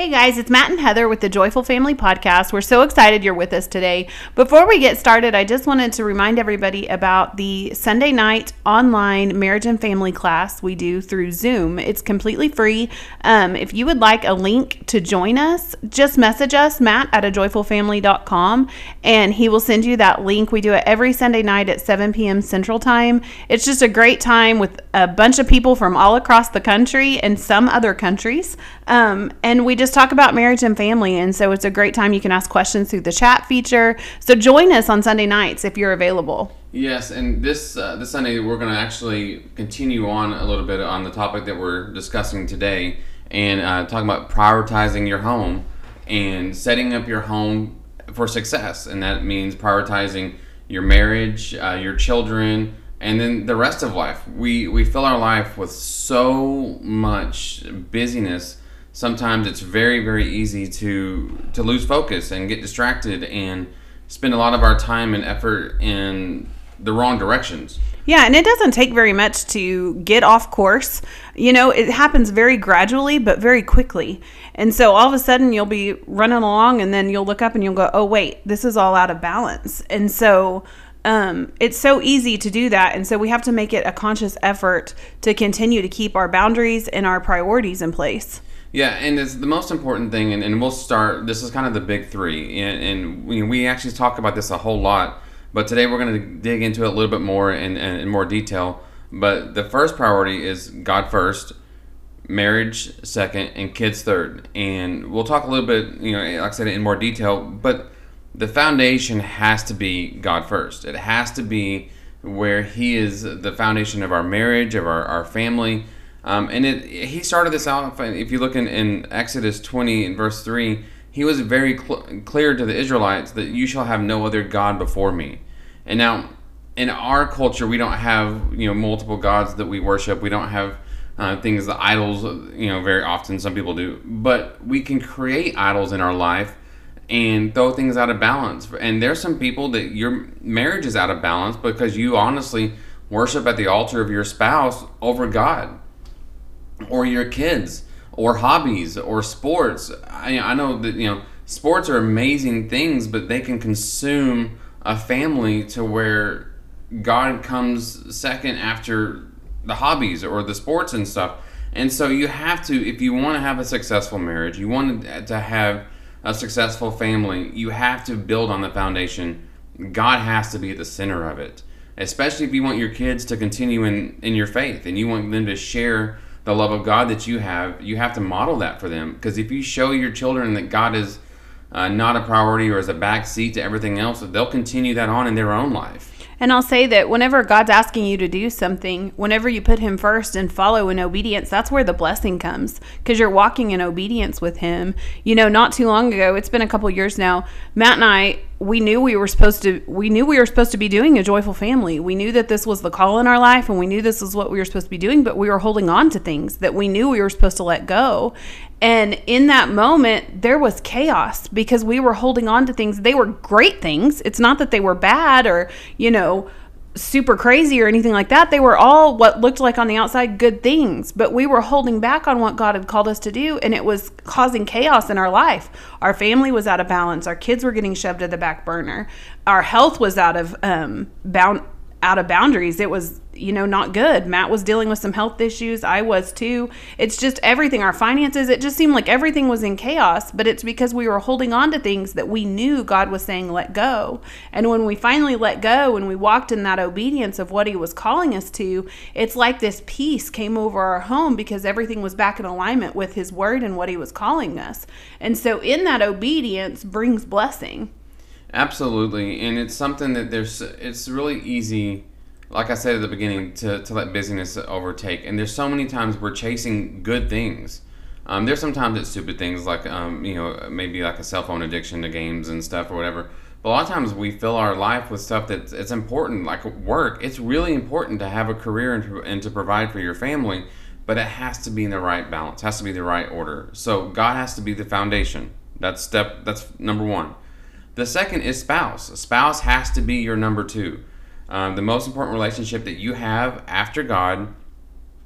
Hey guys, it's Matt and Heather with the Joyful Family Podcast. We're so excited you're with us today. Before we get started, I just wanted to remind everybody about the Sunday night online marriage and family class we do through Zoom. It's completely free. Um, if you would like a link to join us, just message us, Matt at a joyfulfamily.com, and he will send you that link. We do it every Sunday night at 7 p.m. Central Time. It's just a great time with a bunch of people from all across the country and some other countries. Um, and we just talk about marriage and family. And so it's a great time. You can ask questions through the chat feature. So join us on Sunday nights if you're available. Yes, and this uh, this Sunday we're going to actually continue on a little bit on the topic that we're discussing today, and uh, talking about prioritizing your home and setting up your home for success, and that means prioritizing your marriage, uh, your children, and then the rest of life. We we fill our life with so much busyness sometimes it's very very easy to to lose focus and get distracted and spend a lot of our time and effort in the wrong directions. Yeah, and it doesn't take very much to get off course. You know, it happens very gradually, but very quickly. And so all of a sudden you'll be running along and then you'll look up and you'll go, oh, wait, this is all out of balance. And so um, it's so easy to do that. And so we have to make it a conscious effort to continue to keep our boundaries and our priorities in place. Yeah, and it's the most important thing, and, and we'll start. This is kind of the big three, and, and we, we actually talk about this a whole lot, but today we're going to dig into it a little bit more in, in, in more detail. But the first priority is God first, marriage second, and kids third. And we'll talk a little bit, you know, like I said, in more detail, but the foundation has to be God first. It has to be where He is the foundation of our marriage, of our, our family um, and it, he started this out, if you look in, in Exodus 20 and verse 3, he was very cl- clear to the Israelites that you shall have no other God before me. And now, in our culture, we don't have, you know, multiple gods that we worship. We don't have uh, things, the idols, you know, very often. Some people do. But we can create idols in our life and throw things out of balance. And there's some people that your marriage is out of balance because you honestly worship at the altar of your spouse over God or your kids or hobbies or sports. I, I know that you know sports are amazing things, but they can consume a family to where God comes second after the hobbies or the sports and stuff. And so you have to, if you want to have a successful marriage, you want to have a successful family, you have to build on the foundation. God has to be at the center of it, especially if you want your kids to continue in, in your faith and you want them to share the love of God that you have, you have to model that for them. Because if you show your children that God is uh, not a priority or is a backseat to everything else, they'll continue that on in their own life. And I'll say that whenever God's asking you to do something, whenever you put Him first and follow in obedience, that's where the blessing comes because you're walking in obedience with Him. You know, not too long ago, it's been a couple years now, Matt and I, we knew we were supposed to we knew we were supposed to be doing a joyful family. We knew that this was the call in our life and we knew this was what we were supposed to be doing, but we were holding on to things that we knew we were supposed to let go. And in that moment, there was chaos because we were holding on to things. They were great things. It's not that they were bad or, you know, super crazy or anything like that. They were all what looked like on the outside good things, but we were holding back on what God had called us to do, and it was causing chaos in our life. Our family was out of balance. Our kids were getting shoved to the back burner. Our health was out of um, bound out of boundaries. It was, you know, not good. Matt was dealing with some health issues. I was too. It's just everything, our finances, it just seemed like everything was in chaos, but it's because we were holding on to things that we knew God was saying, let go. And when we finally let go and we walked in that obedience of what He was calling us to, it's like this peace came over our home because everything was back in alignment with His word and what He was calling us. And so in that obedience brings blessing. Absolutely, and it's something that there's. It's really easy, like I said at the beginning, to, to let busyness overtake. And there's so many times we're chasing good things. Um, there's sometimes it's stupid things like um, you know maybe like a cell phone addiction to games and stuff or whatever. But a lot of times we fill our life with stuff that's it's important, like work. It's really important to have a career and to, and to provide for your family, but it has to be in the right balance. Has to be the right order. So God has to be the foundation. That's step. That's number one. The second is spouse. A spouse has to be your number two. Um, the most important relationship that you have after God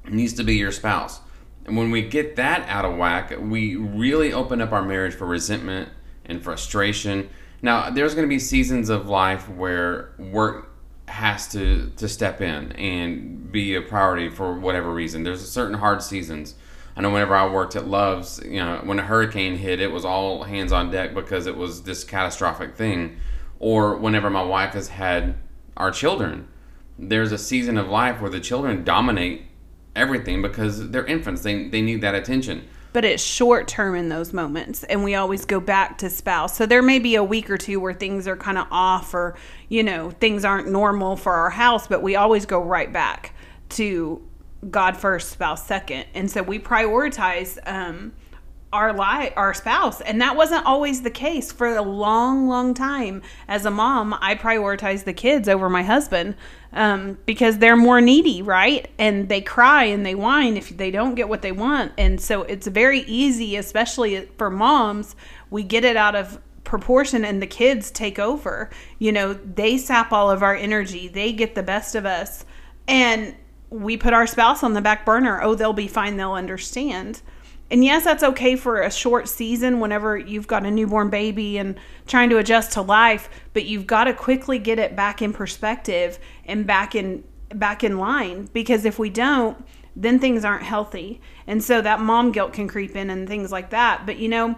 needs to be your spouse. And when we get that out of whack, we really open up our marriage for resentment and frustration. Now, there's going to be seasons of life where work has to to step in and be a priority for whatever reason. There's certain hard seasons. I know whenever I worked at Love's, you know, when a hurricane hit, it was all hands on deck because it was this catastrophic thing. Or whenever my wife has had our children, there's a season of life where the children dominate everything because they're infants. They, they need that attention. But it's short term in those moments, and we always go back to spouse. So there may be a week or two where things are kind of off, or you know things aren't normal for our house, but we always go right back to God first, spouse second, and so we prioritize um, our life, our spouse, and that wasn't always the case for a long, long time. As a mom, I prioritize the kids over my husband um, because they're more needy, right? And they cry and they whine if they don't get what they want, and so it's very easy, especially for moms. We get it out of proportion and the kids take over. You know, they sap all of our energy. They get the best of us. And we put our spouse on the back burner. Oh, they'll be fine. They'll understand. And yes, that's okay for a short season whenever you've got a newborn baby and trying to adjust to life, but you've got to quickly get it back in perspective and back in back in line because if we don't, then things aren't healthy. And so that mom guilt can creep in and things like that. But you know,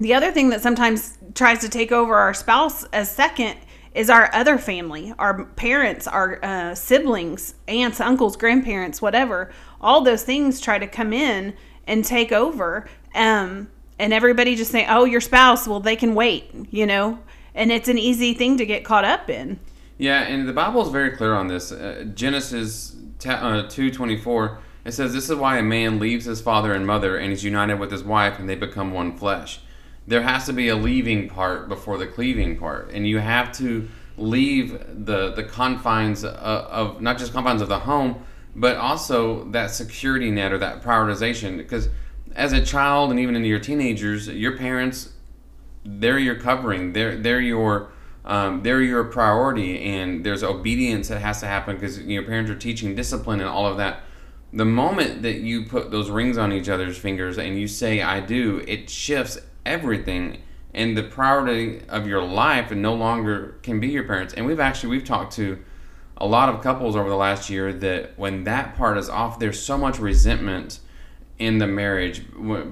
the other thing that sometimes tries to take over our spouse as second is our other family, our parents, our uh, siblings, aunts, uncles, grandparents, whatever. All those things try to come in and take over. Um, and everybody just say, "Oh, your spouse, well, they can wait," you know. And it's an easy thing to get caught up in. Yeah, and the Bible is very clear on this. Uh, Genesis uh, two twenty four. It says, "This is why a man leaves his father and mother and is united with his wife, and they become one flesh." There has to be a leaving part before the cleaving part, and you have to leave the the confines of, of not just confines of the home, but also that security net or that prioritization. Because as a child and even into your teenagers, your parents, they're your covering. They're they're your um, they're your priority, and there's obedience that has to happen because your parents are teaching discipline and all of that. The moment that you put those rings on each other's fingers and you say "I do," it shifts everything, and the priority of your life and no longer can be your parents. And we've actually we've talked to a lot of couples over the last year that when that part is off, there's so much resentment in the marriage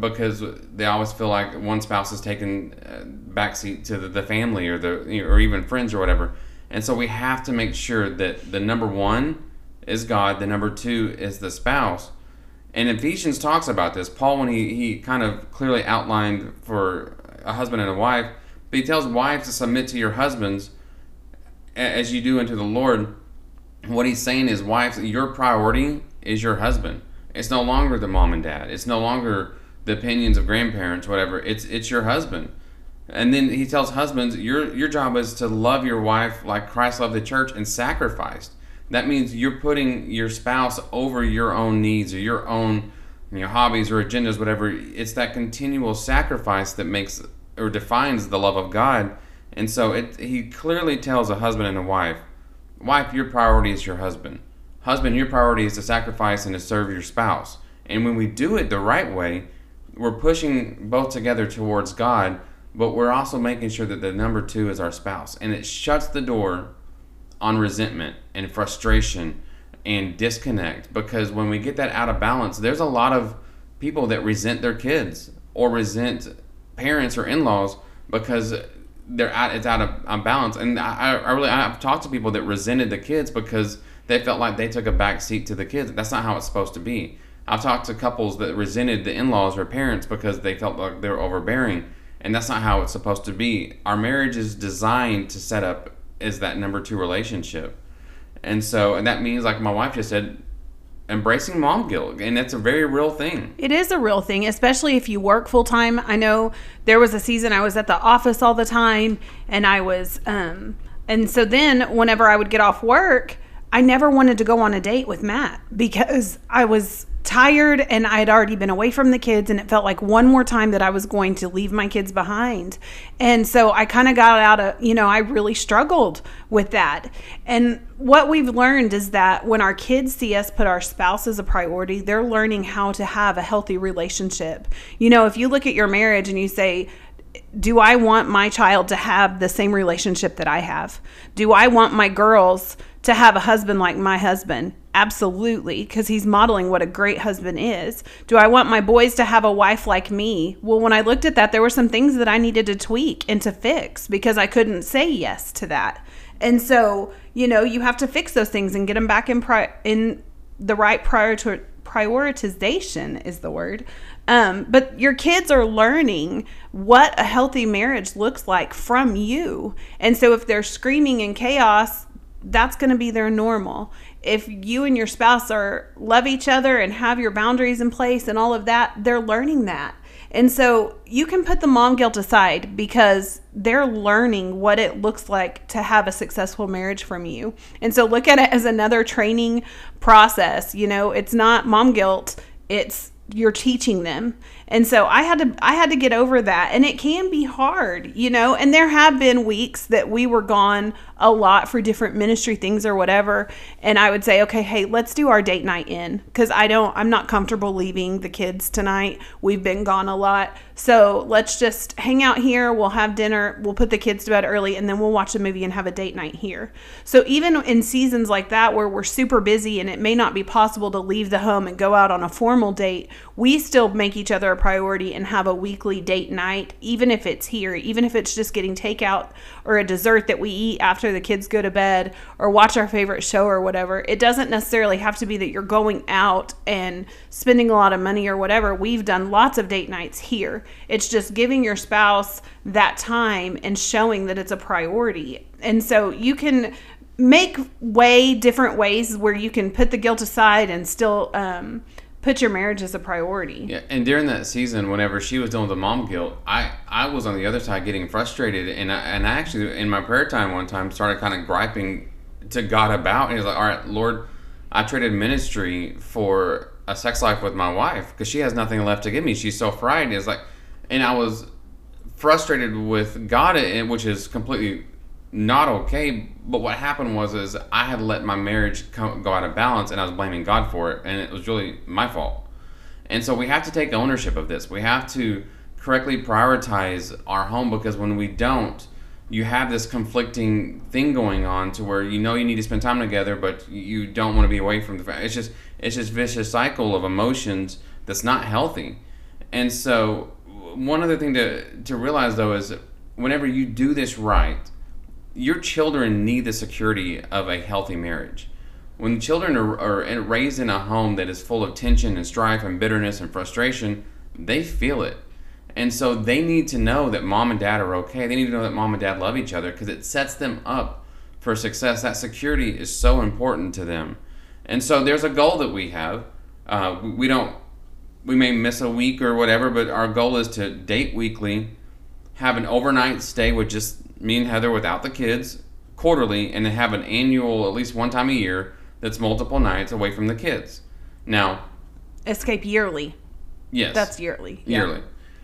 because they always feel like one spouse is taking uh, backseat to the family or the or even friends or whatever. And so we have to make sure that the number one is God, the number two is the spouse. And Ephesians talks about this. Paul, when he, he kind of clearly outlined for a husband and a wife, but he tells wives to submit to your husbands as you do unto the Lord what he's saying is, wives, your priority is your husband. It's no longer the mom and dad. It's no longer the opinions of grandparents, whatever. It's it's your husband. And then he tells husbands, your your job is to love your wife like Christ loved the church and sacrificed. That means you're putting your spouse over your own needs or your own your hobbies or agendas, whatever. It's that continual sacrifice that makes or defines the love of God. And so it, he clearly tells a husband and a wife Wife, your priority is your husband. Husband, your priority is to sacrifice and to serve your spouse. And when we do it the right way, we're pushing both together towards God, but we're also making sure that the number two is our spouse. And it shuts the door on resentment and frustration and disconnect because when we get that out of balance, there's a lot of people that resent their kids or resent parents or in laws because they're at it's out of balance and I, I really i've talked to people that resented the kids because they felt like they took a back seat to the kids. That's not how it's supposed to be. I've talked to couples that resented the in-laws or parents because they felt like they were overbearing and that's not how it's supposed to be. Our marriage is designed to set up as that number two relationship. And so and that means like my wife just said embracing mom guilt and it's a very real thing. It is a real thing especially if you work full time i know there was a season i was at the office all the time and i was um and so then whenever i would get off work i never wanted to go on a date with matt because i was tired and I had already been away from the kids and it felt like one more time that I was going to leave my kids behind. And so I kind of got out of, you know, I really struggled with that. And what we've learned is that when our kids see us put our spouse as a priority, they're learning how to have a healthy relationship. You know, if you look at your marriage and you say, do I want my child to have the same relationship that I have? Do I want my girls to have a husband like my husband? Absolutely, because he's modeling what a great husband is. Do I want my boys to have a wife like me? Well, when I looked at that, there were some things that I needed to tweak and to fix because I couldn't say yes to that. And so, you know, you have to fix those things and get them back in pri- in the right prior to prioritization is the word. Um, but your kids are learning what a healthy marriage looks like from you. And so if they're screaming in chaos, that's going to be their normal. If you and your spouse are love each other and have your boundaries in place and all of that, they're learning that. And so you can put the mom guilt aside because they're learning what it looks like to have a successful marriage from you. And so look at it as another training process. You know, it's not mom guilt, it's you're teaching them and so i had to i had to get over that. And it can be hard you know and there have been weeks that we were gone a lot for different ministry things or whatever. And i would say okay hey let's do our date night in. Because i don't i'm not comfortable leaving the kids tonight. We've been gone a lot. So let's just hang out here. We'll have dinner. We'll put the kids to bed early and then we'll watch a movie and have a date night here. So even in seasons like that where we're super busy and it may not be possible to leave the home and go out on a formal date we still make each other priority and have a weekly date night even if it's here even if it's just getting takeout or a dessert that we eat after after the kids go to bed or watch our favorite show or whatever. It doesn't necessarily have to be that you're going out and spending a lot of money or whatever. We've done lots of date nights here. It's just giving your spouse that time and showing that it's a priority. And so you can make way different ways where you can put the guilt aside and still um, put your marriage as a priority. Yeah, and during that season, whenever she was dealing with the mom guilt, I I was on the other side getting frustrated, and I, and I actually in my prayer time one time started kind of griping to God about. And He's like, "All right, Lord, I traded ministry for a sex life with my wife because she has nothing left to give me. She's so frightened." It's like, and I was frustrated with God, which is completely not okay. But what happened was is I had let my marriage come, go out of balance, and I was blaming God for it, and it was really my fault. And so we have to take ownership of this. We have to correctly prioritize our home because when we don't, you have this conflicting thing going on to where you know you need to spend time together, but you don't want to be away from the family. It's just it's just vicious cycle of emotions that's not healthy. And so one other thing to to realize though is whenever you do this right, your children need the security of a healthy marriage. When children are, are raised in a home that is full of tension and strife and bitterness and frustration, they feel it. And so they need to know that mom and dad are okay. They need to know that mom and dad love each other because it sets them up for success. That security is so important to them. And so there's a goal that we have. Uh, we don't, we may miss a week or whatever, but our goal is to date weekly, have an overnight stay with just me and Heather without the kids quarterly and then have an annual at least one time a year that's multiple nights away from the kids. Now, escape yearly. Yes. That's yearly. Yearly.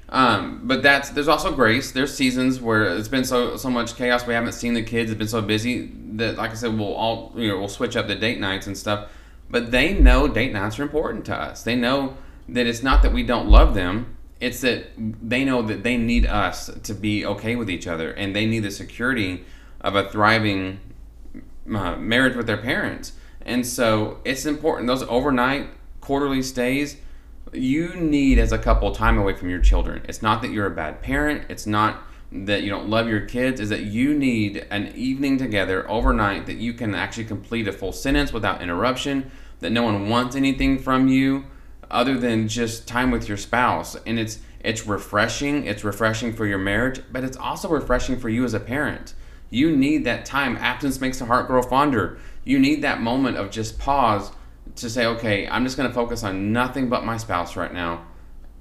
Um, but that's there's also grace. There's seasons where it's been so so much chaos. We haven't seen the kids. It's been so busy that, like I said, we'll all you know we'll switch up the date nights and stuff. But they know date nights are important to us. They know that it's not that we don't love them. It's that they know that they need us to be okay with each other, and they need the security of a thriving uh, marriage with their parents. And so it's important. Those overnight, quarterly stays, you need as a couple time away from your children. It's not that you're a bad parent. It's not that you don't love your kids. Is that you need an evening together overnight that you can actually complete a full sentence without interruption. That no one wants anything from you other than just time with your spouse. And it's it's refreshing it's refreshing for your marriage but it's also refreshing for you as a parent. You need that time. Absence makes the heart grow fonder. You need that moment of just pause to say okay i'm just going to focus on nothing but my spouse right now.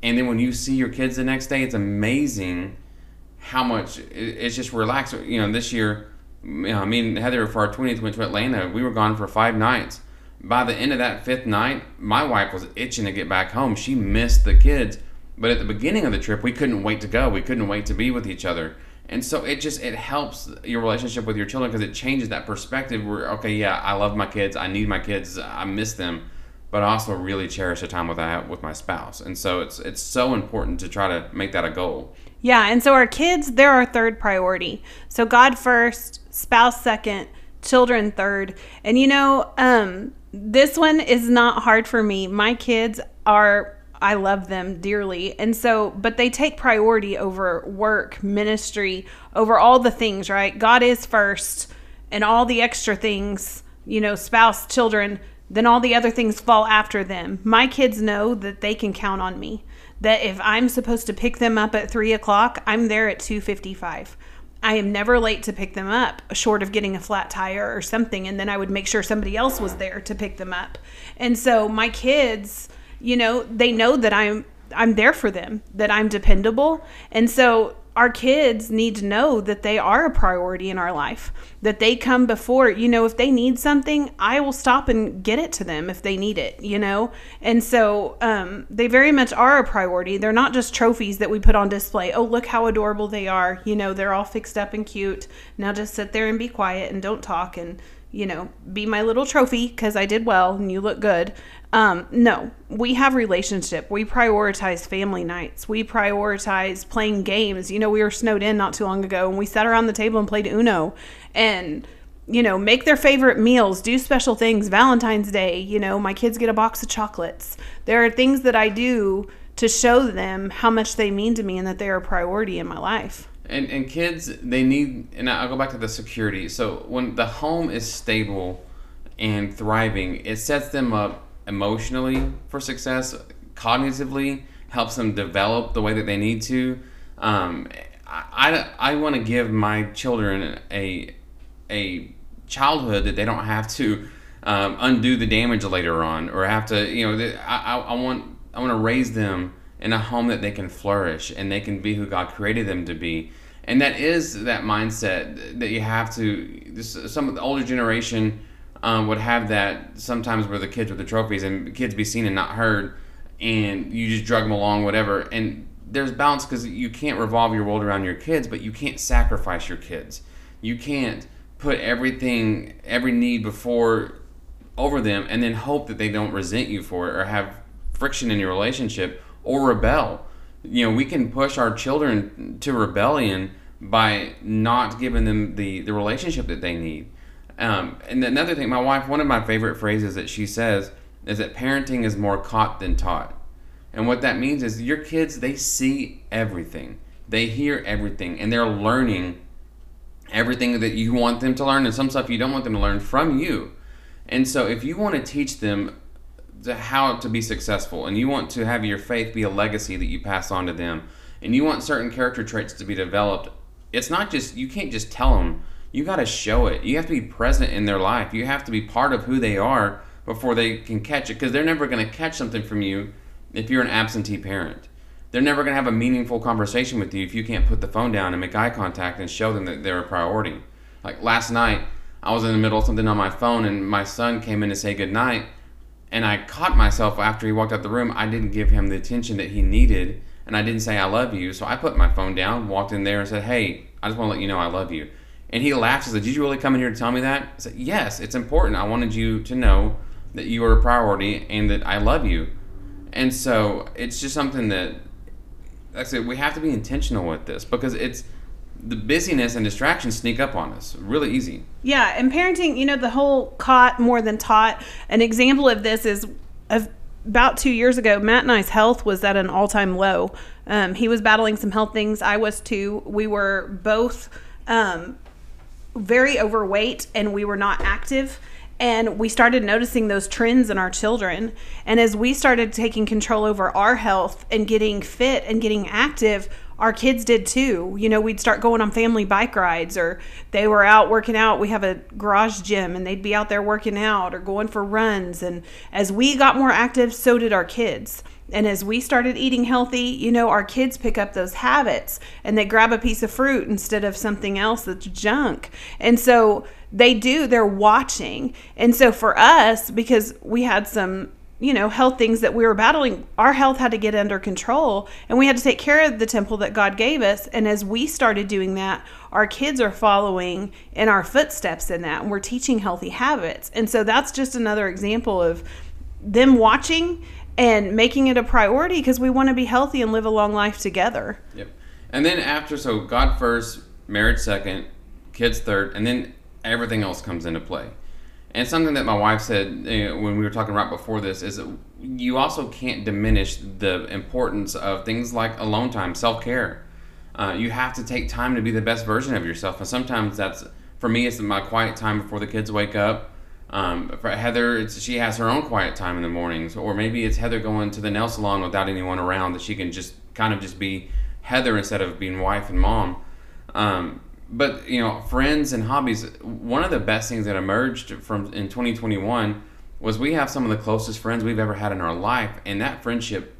And then when you see your kids the next day it's amazing how much it's just relaxed. You know this year you know, heather for our 20th went to atlanta. We were gone for five nights by the end of that fifth night, my wife was itching to get back home. She missed the kids. But at the beginning of the trip, we couldn't wait to go. We couldn't wait to be with each other. And so it just it helps your relationship with your children because it changes that perspective where okay, yeah, I love my kids, I need my kids, I miss them, but I also really cherish the time with I with my spouse. And so it's it's so important to try to make that a goal. Yeah, and so our kids, they're our third priority. So God first, spouse second, children third. And you know, um, this one is not hard for me. My kids are I love them dearly. And so, but they take priority over work, ministry, over all the things, right? God is first, and all the extra things, you know, spouse, children, then all the other things fall after them. My kids know that they can count on me. That if I'm supposed to pick them up at three o'clock, I'm there at two fifty-five. I am never late to pick them up, short of getting a flat tire or something, and then I would make sure somebody else was there to pick them up. And so my kids, you know, they know that I'm I'm there for them, that I'm dependable. And so our kids need to know that they are a priority in our life, that they come before, you know, if they need something, I will stop and get it to them if they need it, you know? And so um, they very much are a priority. They're not just trophies that we put on display. Oh, look how adorable they are. You know, they're all fixed up and cute. Now just sit there and be quiet and don't talk and, you know, be my little trophy because I did well and you look good. Um, no, we have relationship. We prioritize family nights. We prioritize playing games. You know, we were snowed in not too long ago and we sat around the table and played Uno and you know, make their favorite meals, do special things, Valentine's Day, you know, my kids get a box of chocolates. There are things that I do to show them how much they mean to me and that they are a priority in my life. And, and kids, they need, and I'll go back to the security. So when the home is stable and thriving, it sets them up emotionally for success, cognitively helps them develop the way that they need to. Um, I, I, I want to give my children a a childhood that they don't have to um, undo the damage later on or have to you know I, I want I want to raise them in a home that they can flourish and they can be who God created them to be and that is that mindset that you have to this, some of the older generation um, would have that sometimes where the kids with the trophies and kids be seen and not heard, and you just drug them along, whatever. And there's balance because you can't revolve your world around your kids, but you can't sacrifice your kids. You can't put everything, every need before over them, and then hope that they don't resent you for it or have friction in your relationship or rebel. You know, we can push our children to rebellion by not giving them the, the relationship that they need. Um, and another thing, my wife, one of my favorite phrases that she says is that parenting is more caught than taught. And what that means is your kids, they see everything, they hear everything, and they're learning everything that you want them to learn and some stuff you don't want them to learn from you. And so if you want to teach them to how to be successful and you want to have your faith be a legacy that you pass on to them and you want certain character traits to be developed, it's not just you can't just tell them you got to show it. You have to be present in their life. You have to be part of who they are before they can catch it because they're never going to catch something from you if you're an absentee parent. They're never going to have a meaningful conversation with you if you can't put the phone down and make eye contact and show them that they're a priority. Like last night, I was in the middle of something on my phone and my son came in to say goodnight. And I caught myself after he walked out the room. I didn't give him the attention that he needed and I didn't say I love you. So I put my phone down, walked in there, and said, Hey, I just want to let you know I love you. And he laughed and said, Did you really come in here to tell me that? I said, Yes, it's important. I wanted you to know that you are a priority and that I love you. And so it's just something that, like I said, we have to be intentional with this because it's the busyness and distractions sneak up on us really easy. Yeah, and parenting, you know, the whole caught more than taught. An example of this is of about two years ago, Matt and I's health was at an all time low. Um, he was battling some health things. I was too. We were both um, very overweight and we were not active and we started noticing those trends in our children and as we started taking control over our health and getting fit and getting active our kids did too. You know, we'd start going on family bike rides or they were out working out. We have a garage gym and they'd be out there working out or going for runs. And as we got more active, so did our kids. And as we started eating healthy, you know, our kids pick up those habits and they grab a piece of fruit instead of something else that's junk. And so they do, they're watching. And so for us, because we had some you know, health things that we were battling, our health had to get under control and we had to take care of the temple that God gave us. And as we started doing that, our kids are following in our footsteps in that and we're teaching healthy habits. And so that's just another example of them watching and making it a priority because we want to be healthy and live a long life together. Yep. And then after, so God first, marriage second, kids third, and then everything else comes into play. And something that my wife said you know, when we were talking right before this is you also can't diminish the importance of things like alone time, self care. Uh, you have to take time to be the best version of yourself, and sometimes that's for me. It's my quiet time before the kids wake up. Um, for Heather, she has her own quiet time in the mornings, or maybe it's Heather going to the nail salon without anyone around that she can just kind of just be Heather instead of being wife and mom. Um, but you know, friends and hobbies. One of the best things that emerged from in 2021 was we have some of the closest friends we've ever had in our life, and that friendship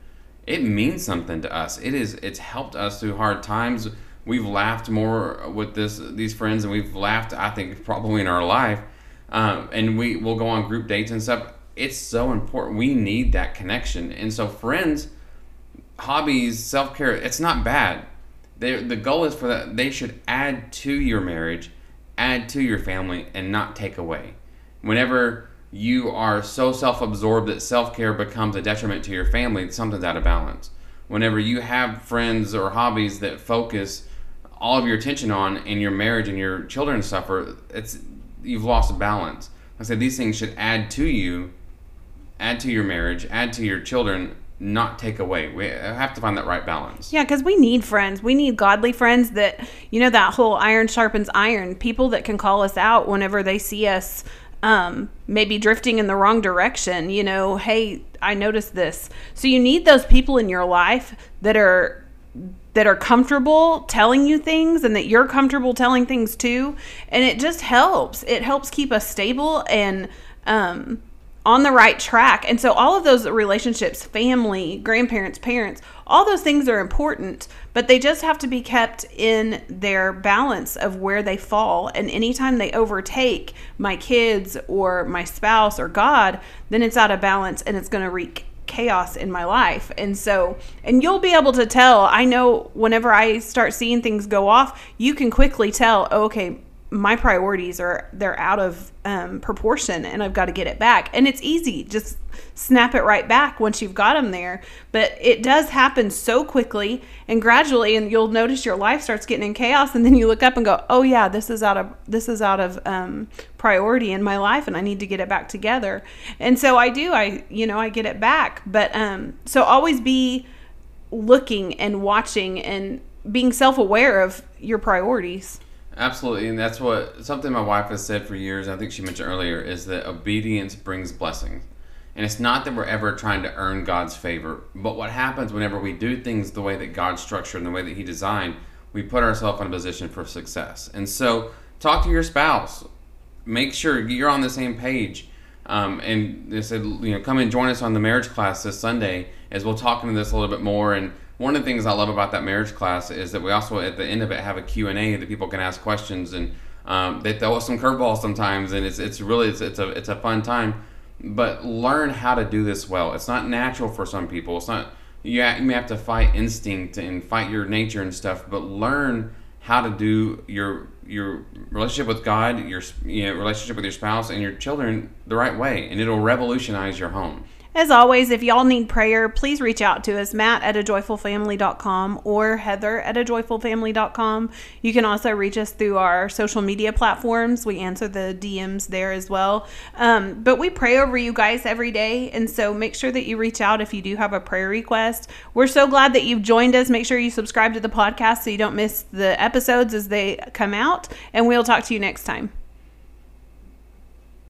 it means something to us. It is it's helped us through hard times. We've laughed more with this these friends, and we've laughed I think probably in our life. Um, and we will go on group dates and stuff. It's so important. We need that connection, and so friends, hobbies, self care. It's not bad they, the goal is for that they should add to your marriage, add to your family, and not take away. Whenever you are so self-absorbed that self-care becomes a detriment to your family, something's out of balance. Whenever you have friends or hobbies that focus all of your attention on, and your marriage and your children suffer, it's you've lost balance. I said these things should add to you, add to your marriage, add to your children, not take away. We have to find that right balance. Yeah, because we need friends. We need godly friends that, you know, that whole iron sharpens iron. People that can call us out whenever they see us um, maybe drifting in the wrong direction. You know, hey, I noticed this. So you need those people in your life that are that are comfortable telling you things and that you're comfortable telling things too and it just helps it helps keep us stable and um on the right track. And so all of those relationships, family, grandparents, parents, all those things are important, but they just have to be kept in their balance of where they fall. And anytime they overtake my kids or my spouse or God, then it's out of balance and it's going to wreak chaos in my life. And so, and you'll be able to tell. I know whenever I start seeing things go off, you can quickly tell, oh, okay, my priorities are they're out of um, proportion and I've got to get it back. And it's easy, just snap it right back once you've got them there. But it does happen so quickly and gradually, and you'll notice your life starts getting in chaos. And then you look up and go, "Oh yeah, this is out of this is out of um, priority in my life, and I need to get it back together." And so I do. I you know I get it back. But um, so always be looking and watching and being self aware of your priorities. Absolutely, and that's what something my wife has said for years. I think she mentioned earlier is that obedience brings blessings, and it's not that we're ever trying to earn God's favor, but what happens whenever we do things the way that God structured and the way that He designed, we put ourselves in a position for success. And so, talk to your spouse, make sure you're on the same page. Um, and they said, you know, come and join us on the marriage class this Sunday as we'll talk into this a little bit more and one of the things I love about that marriage class is that we also at the end of it have a Q&A that people can ask questions and um, they throw us some curveballs sometimes and it's, it's really it's, it's a it's a fun time. But learn how to do this well. It's not natural for some people. It's not you, you may have to fight instinct and fight your nature and stuff but learn how to do your your relationship with God your you know, relationship with your spouse and your children the right way and it'll revolutionize your home as always, if y'all need prayer, please reach out to us, Matt at a joyfulfamily.com or Heather at a joyfulfamily.com. You can also reach us through our social media platforms. We answer the DMs there as well. Um, but we pray over you guys every day. And so make sure that you reach out if you do have a prayer request. We're so glad that you've joined us. Make sure you subscribe to the podcast so you don't miss the episodes as they come out. And we'll talk to you next time.